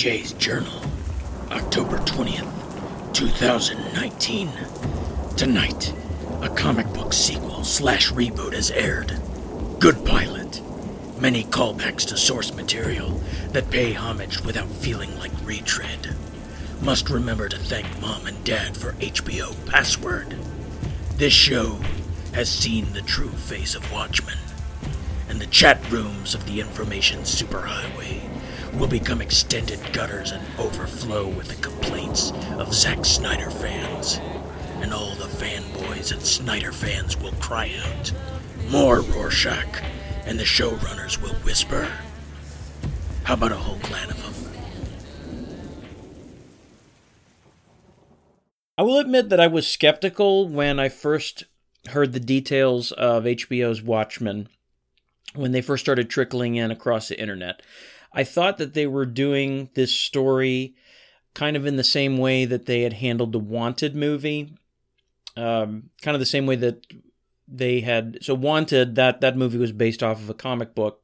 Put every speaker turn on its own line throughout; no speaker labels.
BJ's Journal, October 20th, 2019. Tonight, a comic book sequel slash reboot has aired. Good pilot. Many callbacks to source material that pay homage without feeling like retread. Must remember to thank mom and dad for HBO Password. This show has seen the true face of Watchmen, and the chat rooms of the information superhighway will become extended gutters and overflow with the complaints of Zack Snyder fans. And all the fanboys and Snyder fans will cry out, More Rorschach! And the showrunners will whisper, How about a whole clan of them?
I will admit that I was skeptical when I first heard the details of HBO's Watchmen when they first started trickling in across the internet. I thought that they were doing this story kind of in the same way that they had handled the Wanted movie, um, kind of the same way that they had. So Wanted that that movie was based off of a comic book,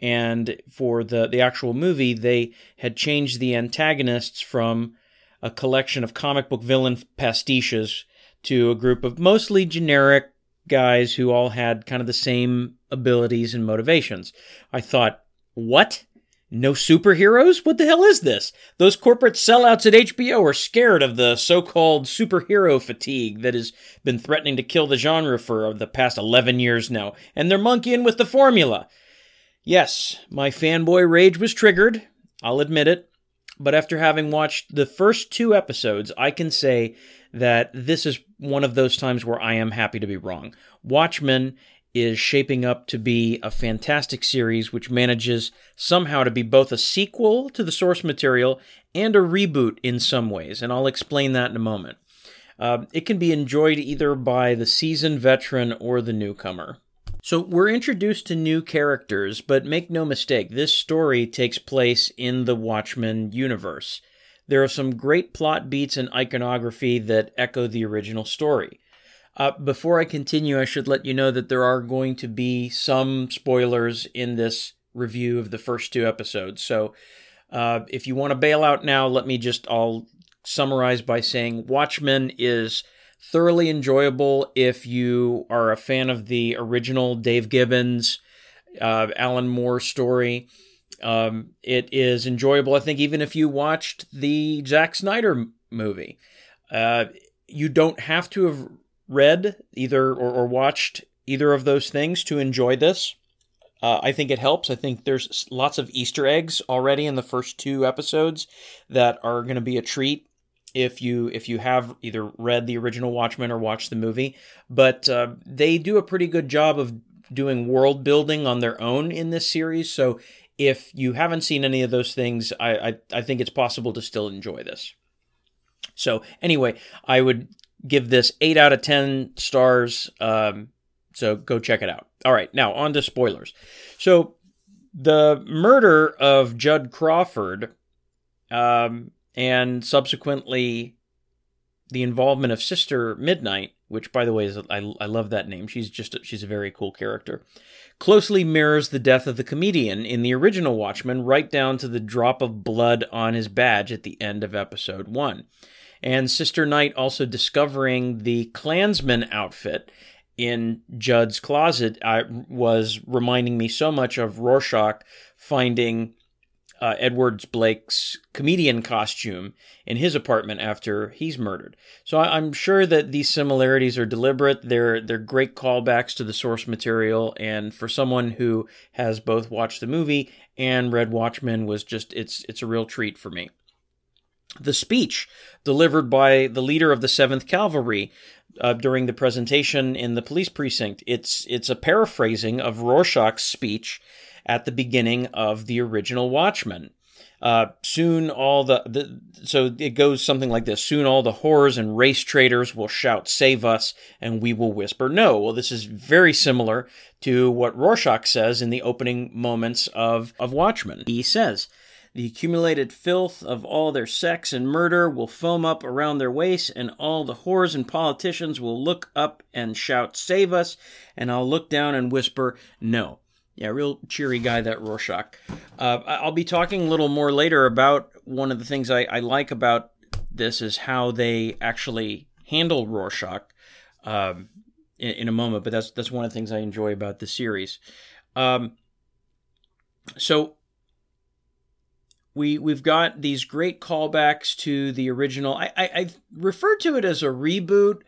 and for the the actual movie, they had changed the antagonists from a collection of comic book villain pastiches to a group of mostly generic guys who all had kind of the same abilities and motivations. I thought, what? No superheroes? What the hell is this? Those corporate sellouts at HBO are scared of the so called superhero fatigue that has been threatening to kill the genre for the past 11 years now, and they're monkeying with the formula. Yes, my fanboy rage was triggered. I'll admit it. But after having watched the first two episodes, I can say that this is one of those times where I am happy to be wrong. Watchmen is shaping up to be a fantastic series which manages somehow to be both a sequel to the source material and a reboot in some ways, and I'll explain that in a moment. Uh, it can be enjoyed either by the seasoned veteran or the newcomer. So, we're introduced to new characters, but make no mistake, this story takes place in the Watchmen universe. There are some great plot beats and iconography that echo the original story. Uh, before I continue, I should let you know that there are going to be some spoilers in this review of the first two episodes. So uh, if you want to bail out now, let me just I'll summarize by saying Watchmen is thoroughly enjoyable if you are a fan of the original Dave Gibbons, uh, Alan Moore story. Um, it is enjoyable, I think, even if you watched the Zack Snyder movie. Uh, you don't have to have read either or, or, watched either of those things to enjoy this. Uh, I think it helps. I think there's lots of Easter eggs already in the first two episodes that are going to be a treat if you if you have either read the original Watchmen or watched the movie. But uh, they do a pretty good job of doing world building on their own in this series. So if you haven't seen any of those things, I, I, I think it's possible to still enjoy this. So anyway, I would give this eight out of ten stars. Um, so go check it out. All right, now on to spoilers. So the murder of Judd Crawford, um, and subsequently the involvement of Sister Midnight, which by the way is I, I love that name. She's just a, she's a very cool character closely mirrors the death of the comedian in the original Watchmen, right down to the drop of blood on his badge at the end of episode 1. And Sister Night also discovering the Klansman outfit in Judd's closet I, was reminding me so much of Rorschach finding uh, Edwards Blake's comedian costume in his apartment after he's murdered. So I, am sure that these similarities are deliberate. They're they're great callbacks to the source material, and for someone who has both watched the movie and read Watchmen, was just it's it's a real treat for me. The speech delivered by the leader of the Seventh Cavalry uh, during the presentation in the police precinct. It's it's a paraphrasing of Rorschach's speech at the beginning of the original Watchmen. Uh, soon all the, the so it goes something like this soon all the whores and race traders will shout save us and we will whisper no well this is very similar to what rorschach says in the opening moments of of watchmen he says the accumulated filth of all their sex and murder will foam up around their waists, and all the whores and politicians will look up and shout, Save us! And I'll look down and whisper, No. Yeah, real cheery guy, that Rorschach. Uh, I'll be talking a little more later about one of the things I, I like about this is how they actually handle Rorschach um, in, in, a moment, but that's that's one of the things I enjoy about the series. Um, so we we've got these great callbacks to the original. I, I, I refer to it as a reboot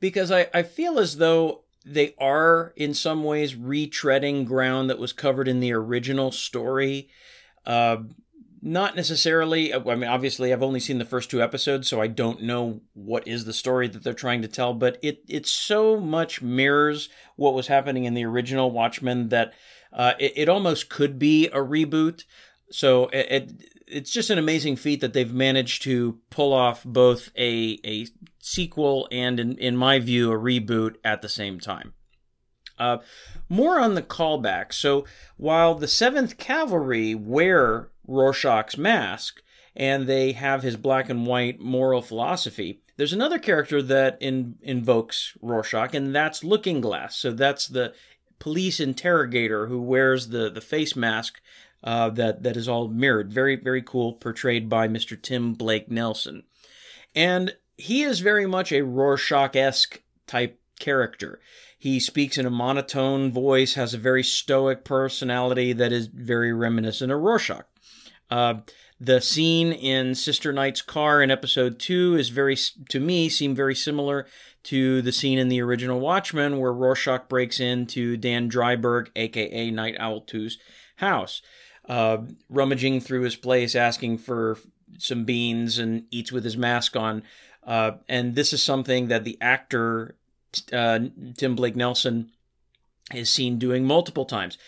because I, I feel as though they are in some ways retreading ground that was covered in the original story. Uh, not necessarily. I mean, obviously, I've only seen the first two episodes, so I don't know what is the story that they're trying to tell. But it it so much mirrors what was happening in the original Watchmen that uh, it, it almost could be a reboot. So it, it, it's just an amazing feat that they've managed to pull off both a a sequel and, in, in my view, a reboot at the same time. Uh, more on the callback. So while the Seventh Cavalry wear Rorschach's mask and they have his black and white moral philosophy, there's another character that in, invokes Rorschach, and that's Looking Glass. So that's the police interrogator who wears the, the face mask uh, that that is all mirrored. Very very cool, portrayed by Mr. Tim Blake Nelson, and he is very much a Rorschach esque type character. He speaks in a monotone voice, has a very stoic personality that is very reminiscent of Rorschach. Uh, the scene in Sister Night's car in episode two is very, to me, seem very similar to the scene in the original Watchmen, where Rorschach breaks into Dan Dreiberg, aka Nite Owl 2's house, uh, rummaging through his place, asking for some beans, and eats with his mask on. Uh, and this is something that the actor uh, Tim Blake Nelson is seen doing multiple times.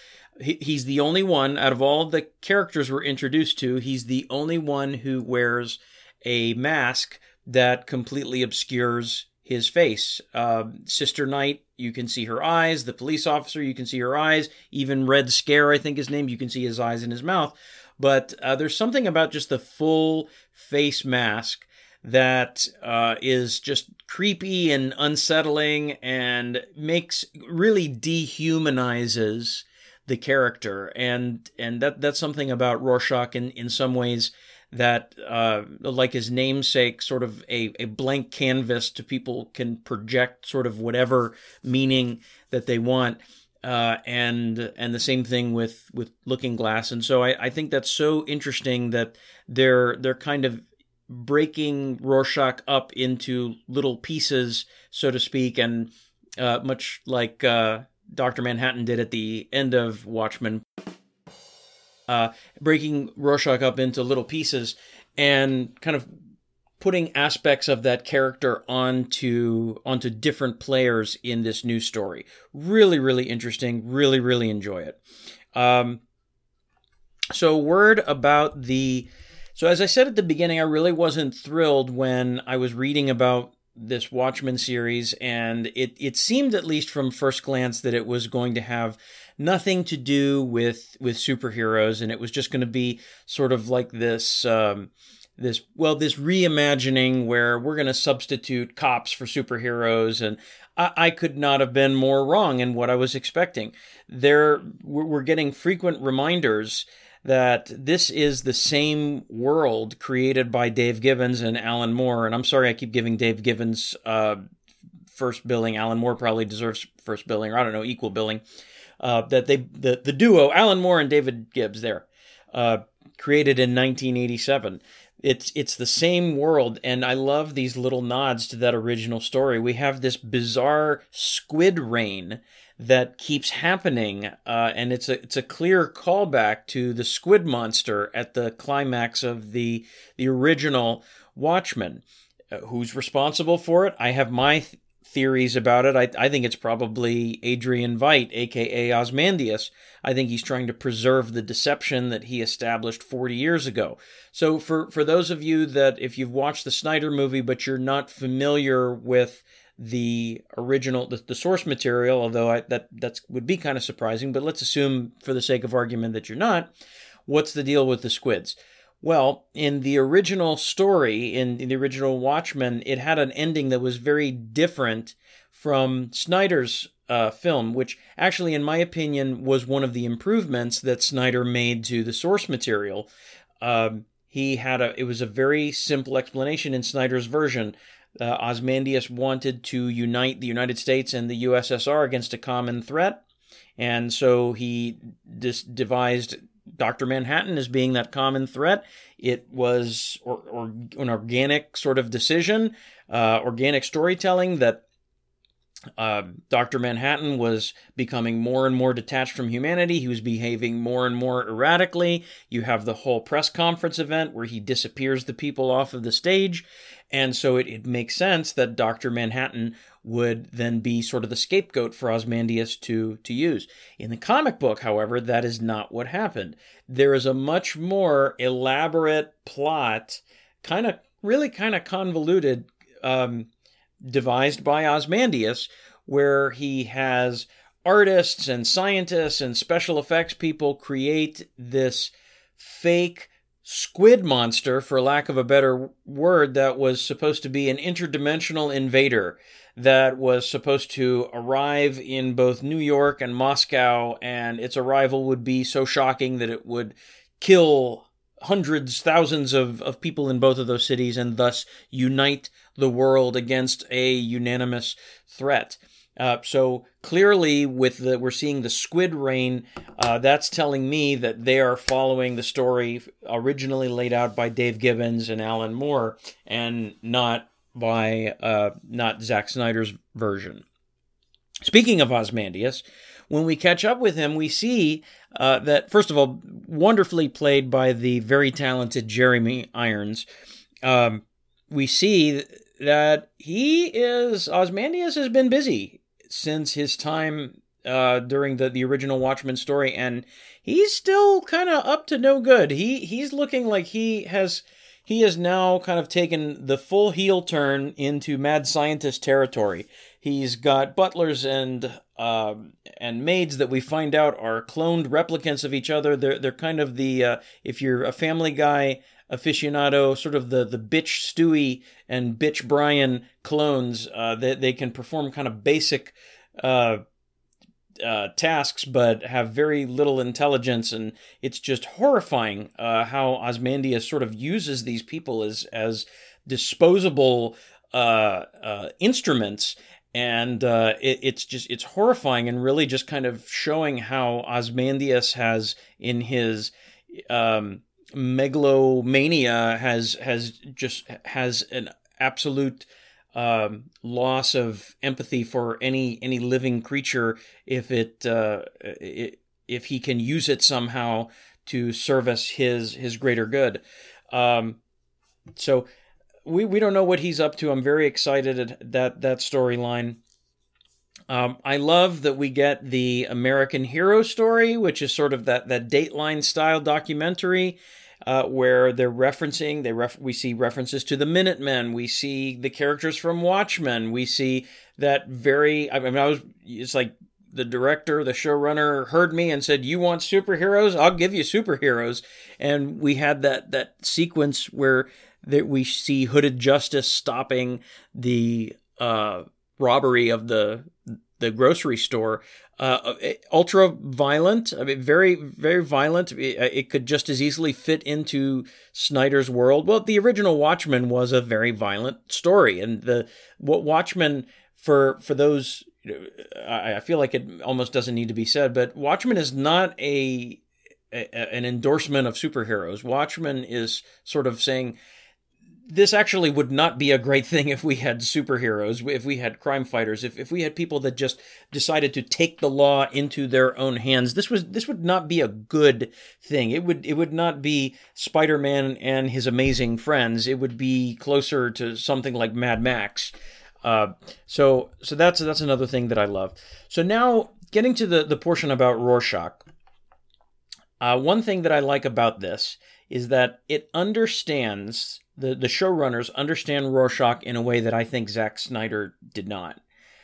He, he's the only one out of all the characters we're introduced to. He's the only one who wears a mask that completely obscures his face. Uh, Sister Night, you can see her eyes. The police officer, you can see her eyes. Even Red Scare, I think his name, you can see his eyes and his mouth. But uh, there's something about just the full face mask that uh, is just creepy and unsettling and makes really dehumanizes the character and and that that's something about Rorschach in in some ways that uh, like his namesake sort of a, a blank canvas to people can project sort of whatever meaning that they want uh, and and the same thing with with Looking Glass and so I, I think that's so interesting that they're they're kind of breaking Rorschach up into little pieces, so to speak, and uh, much like uh, Dr. Manhattan did at the end of Watchmen, uh, breaking Rorschach up into little pieces and kind of putting aspects of that character onto onto different players in this new story. Really, really interesting. Really, really enjoy it. Um, so, word about the so, as I said at the beginning, I really wasn't thrilled when I was reading about this Watchmen series, and it, it seemed, at least from first glance, that it was going to have nothing to do with with superheroes, and it was just going to be sort of like this. Um, this well this reimagining where we're going to substitute cops for superheroes and I, I, could not have been more wrong in what i was expecting there we're getting frequent reminders that this is the same world created by Dave Gibbons and Alan Moore. And I'm sorry I keep giving Dave Gibbons uh, first billing. Alan Moore probably deserves first billing, or I don't know, equal billing. Uh, that they the, the duo Alan Moore and David Gibbs there uh, created in 1987. It's it's the same world, and I love these little nods to that original story. We have this bizarre squid rain that keeps happening, uh, and it's a it's a clear callback to the squid monster at the climax of the the original Watchmen. Uh, who's responsible for it? I have my th- theories about it. I, I think it's probably Adrian Veidt, aka Ozymandias. I think he's trying to preserve the deception that he established 40 years ago. So for for those of you that if you've watched the Snyder movie but you're not familiar with the original the, the source material although I, that that's would be kind of surprising but let's assume for the sake of argument that you're not what's the deal with the squids well in the original story in, in the original watchmen it had an ending that was very different from Snyder's uh, film, which actually, in my opinion, was one of the improvements that Snyder made to the source material. Um, he had a, it was a very simple explanation in Snyder's version. Uh, Ozymandias wanted to unite the United States and the USSR against a common threat, and so he dis- devised Dr. Manhattan as being that common threat. It was or, or an organic sort of decision, uh, organic storytelling that uh, Dr. Manhattan was becoming more and more detached from humanity. He was behaving more and more erratically. You have the whole press conference event where he disappears the people off of the stage. And so it, it makes sense that Dr. Manhattan would then be sort of the scapegoat for Ozymandias to, to use. In the comic book, however, that is not what happened. There is a much more elaborate plot, kind of really kind of convoluted. Um, devised by Ozymandias, where he has artists and scientists and special effects people create this fake squid monster, for lack of a better word, that was supposed to be an interdimensional invader that was supposed to arrive in both New York and Moscow, and its arrival would be so shocking that it would kill hundreds, thousands of, of people in both of those cities and thus unite the world against a unanimous threat. Uh, so clearly, with the we're seeing the squid rain. Uh, that's telling me that they are following the story originally laid out by Dave Gibbons and Alan Moore, and not by uh, not Zack Snyder's version. Speaking of Ozymandias, when we catch up with him, we see uh, that, first of all, wonderfully played by the very talented Jeremy Irons. Um, we see that he is, Ozymandias has been busy since his time uh, during the, the original Watchmen story, and he's still kind of up to no good. He he's looking like he has he has now kind of taken the full heel turn into mad scientist territory. He's got butlers and uh, and maids that we find out are cloned replicants of each other. They're they're kind of the uh, if you're a Family Guy aficionado, sort of the the bitch Stewie and bitch Brian clones. Uh, they they can perform kind of basic. Uh, tasks, but have very little intelligence, and it's just horrifying uh, how Ozymandias sort of uses these people as as disposable uh, uh instruments. And uh, it, it's just it's horrifying and really just kind of showing how Ozymandias has in his um, megalomania has has just has an absolute um, loss of empathy for any any living creature if it, uh, it, if he can use it somehow to service his his greater good. Um, so we we don't know what he's up to. I'm very excited at that that storyline. Um, I love that we get the American Hero story, which is sort of that that Dateline style documentary. Uh, where they're referencing, they ref- we see references to the Minutemen, we see the characters from Watchmen, we see that very. I mean, I was it's like the director, the showrunner heard me and said, "You want superheroes? I'll give you superheroes." And we had that that sequence where that we see Hooded Justice stopping the uh, robbery of the the grocery store. Uh, ultra violent. I mean, very very violent. It, it, could just as easily fit into Snyder's world. Well, the original Watchmen was a very violent story, and the what Watchmen for for those. I, I feel like it almost doesn't need to be said, but Watchmen is not a, a an endorsement of superheroes. Watchmen is sort of saying this actually would not be a great thing if we had superheroes, if we had crime fighters, if, if we had people that just decided to take the law into their own hands. This was this would not be a good thing. It would it would not be Spider-Man and his amazing friends. It would be closer to something like Mad Max. Uh, so so that's that's another thing that I love. So now getting to the the portion about Rorschach. Uh, one thing that I like about this is that it understands the the showrunners understand Rorschach in a way that I think Zack Snyder did not.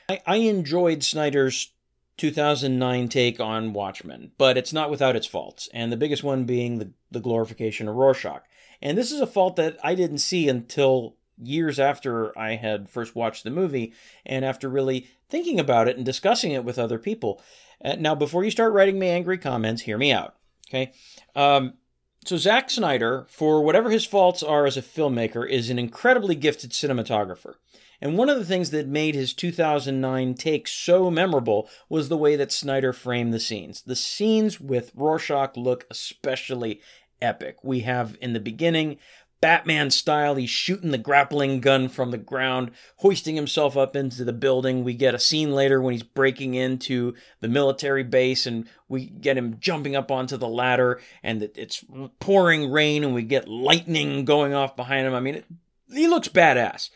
I, I enjoyed Snyder's 2009 take on Watchmen, but it's not without its faults, and the biggest one being the, the glorification of Rorschach. And this is a fault that I didn't see until years after I had first watched the movie and after really thinking about it and discussing it with other people. Uh, now, before you start writing me angry comments, hear me out. Okay. Um, so, Zack Snyder, for whatever his faults are as a filmmaker, is an incredibly gifted cinematographer. And one of the things that made his 2009 take so memorable was the way that Snyder framed the scenes. The scenes with Rorschach look especially epic. We have in the beginning Batman style. He's shooting the grappling gun from the ground, hoisting himself up into the building. We get a scene later when he's breaking into the military base and we get him jumping up onto the ladder and it's pouring rain and we get lightning going off behind him. I mean, it, he looks badass.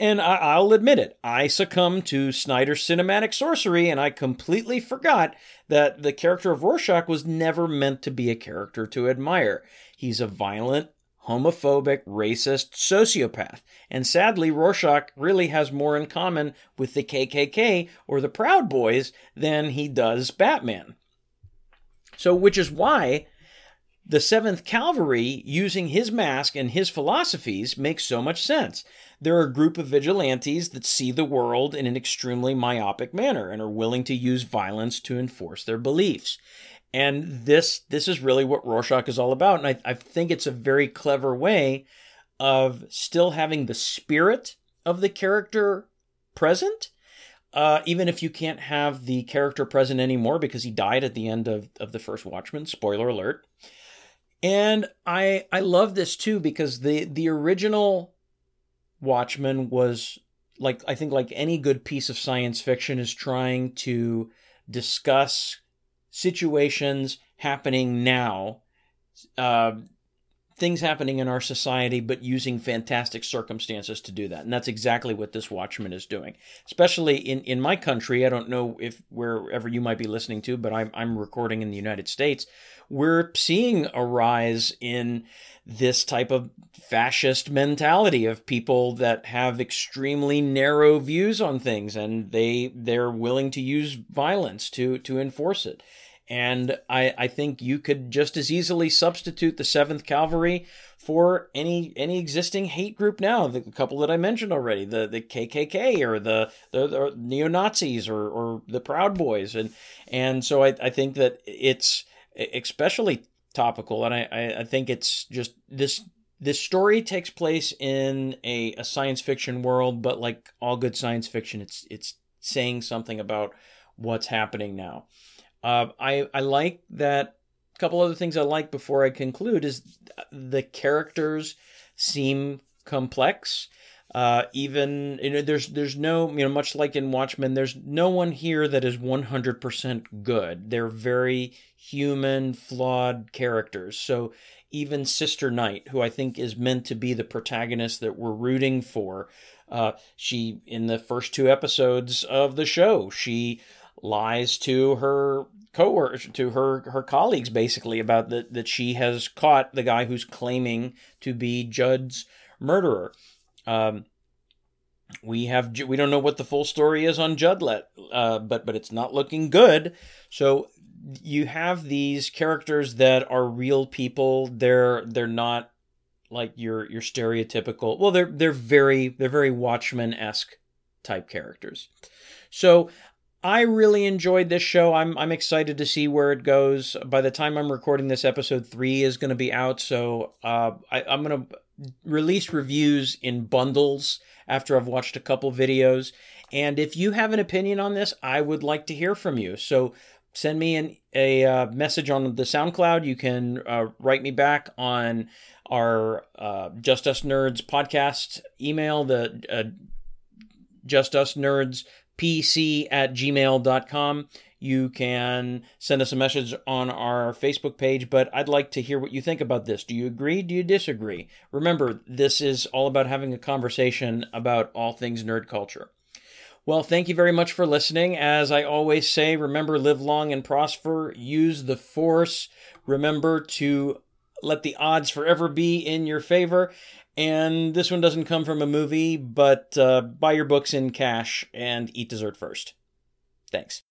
And I, will admit it, I succumbed to Snyder's cinematic sorcery and I completely forgot that the character of Rorschach was never meant to be a character to admire. He's a violent, homophobic, racist sociopath. And sadly, Rorschach really has more in common with the KKK or the Proud Boys than he does Batman. So, which is why the 7th Cavalry, using his mask and his philosophies, makes so much sense. They're a group of vigilantes that see the world in an extremely myopic manner and are willing to use violence to enforce their beliefs. And this this is really what Rorschach is all about. And I, I think it's a very clever way of still having the spirit of the character present. Uh, even if you can't have the character present anymore because he died at the end of, of the first Watchmen, spoiler alert. And I I love this too because the the original Watchmen was like I think like any good piece of science fiction is trying to discuss situations happening now, uh, things happening in our society, but using fantastic circumstances to do that. And that's exactly what this Watchmen is doing. Especially in, in my country, I don't know if wherever you might be listening to, but I'm, I'm recording in the United States. We're seeing a rise in this type of fascist mentality of people that have extremely narrow views on things and they they're willing to use violence to to enforce it and I, I think you could just as easily substitute the Seventh Cavalry for any any existing hate group now. The couple that I mentioned already, the the KKK or the the, the neo Nazis or or the Proud Boys, and and so I, I think that it's especially topical, and I, I think it's just this this story takes place in a, a science fiction world, but like all good science fiction, it's it's saying something about what's happening now. Uh, I I like that. A couple other things I like before I conclude is the characters seem complex. Uh, even you know, there's there's no you know much like in Watchmen, there's no one here that is 100% good. They're very human, flawed characters. So even Sister Night, who I think is meant to be the protagonist that we're rooting for, uh, she in the first two episodes of the show, she lies to her coworkers to her her colleagues basically about that that she has caught the guy who's claiming to be Judd's murderer. Um, we have we don't know what the full story is on Judlet, uh, but but it's not looking good. So you have these characters that are real people. They're they're not like your your stereotypical. Well, they're they're very they're very Watchmen esque type characters. So I really enjoyed this show. I'm I'm excited to see where it goes. By the time I'm recording this, episode three is going to be out, so uh, I, I'm going to release reviews in bundles after I've watched a couple videos. And if you have an opinion on this, I would like to hear from you. So send me an, a uh, message on the SoundCloud. You can uh, write me back on our uh, Just Us Nerds podcast email, the uh, Just Us Nerds pc at gmail.com. You can send us a message on our Facebook page, but I'd like to hear what you think about this. Do you agree? Do you disagree? Remember, this is all about having a conversation about all things nerd culture. Well, thank you very much for listening. As I always say, remember, live long and prosper. Use the force. Remember to let the odds forever be in your favor. And this one doesn't come from a movie, but uh, buy your books in cash and eat dessert first. Thanks.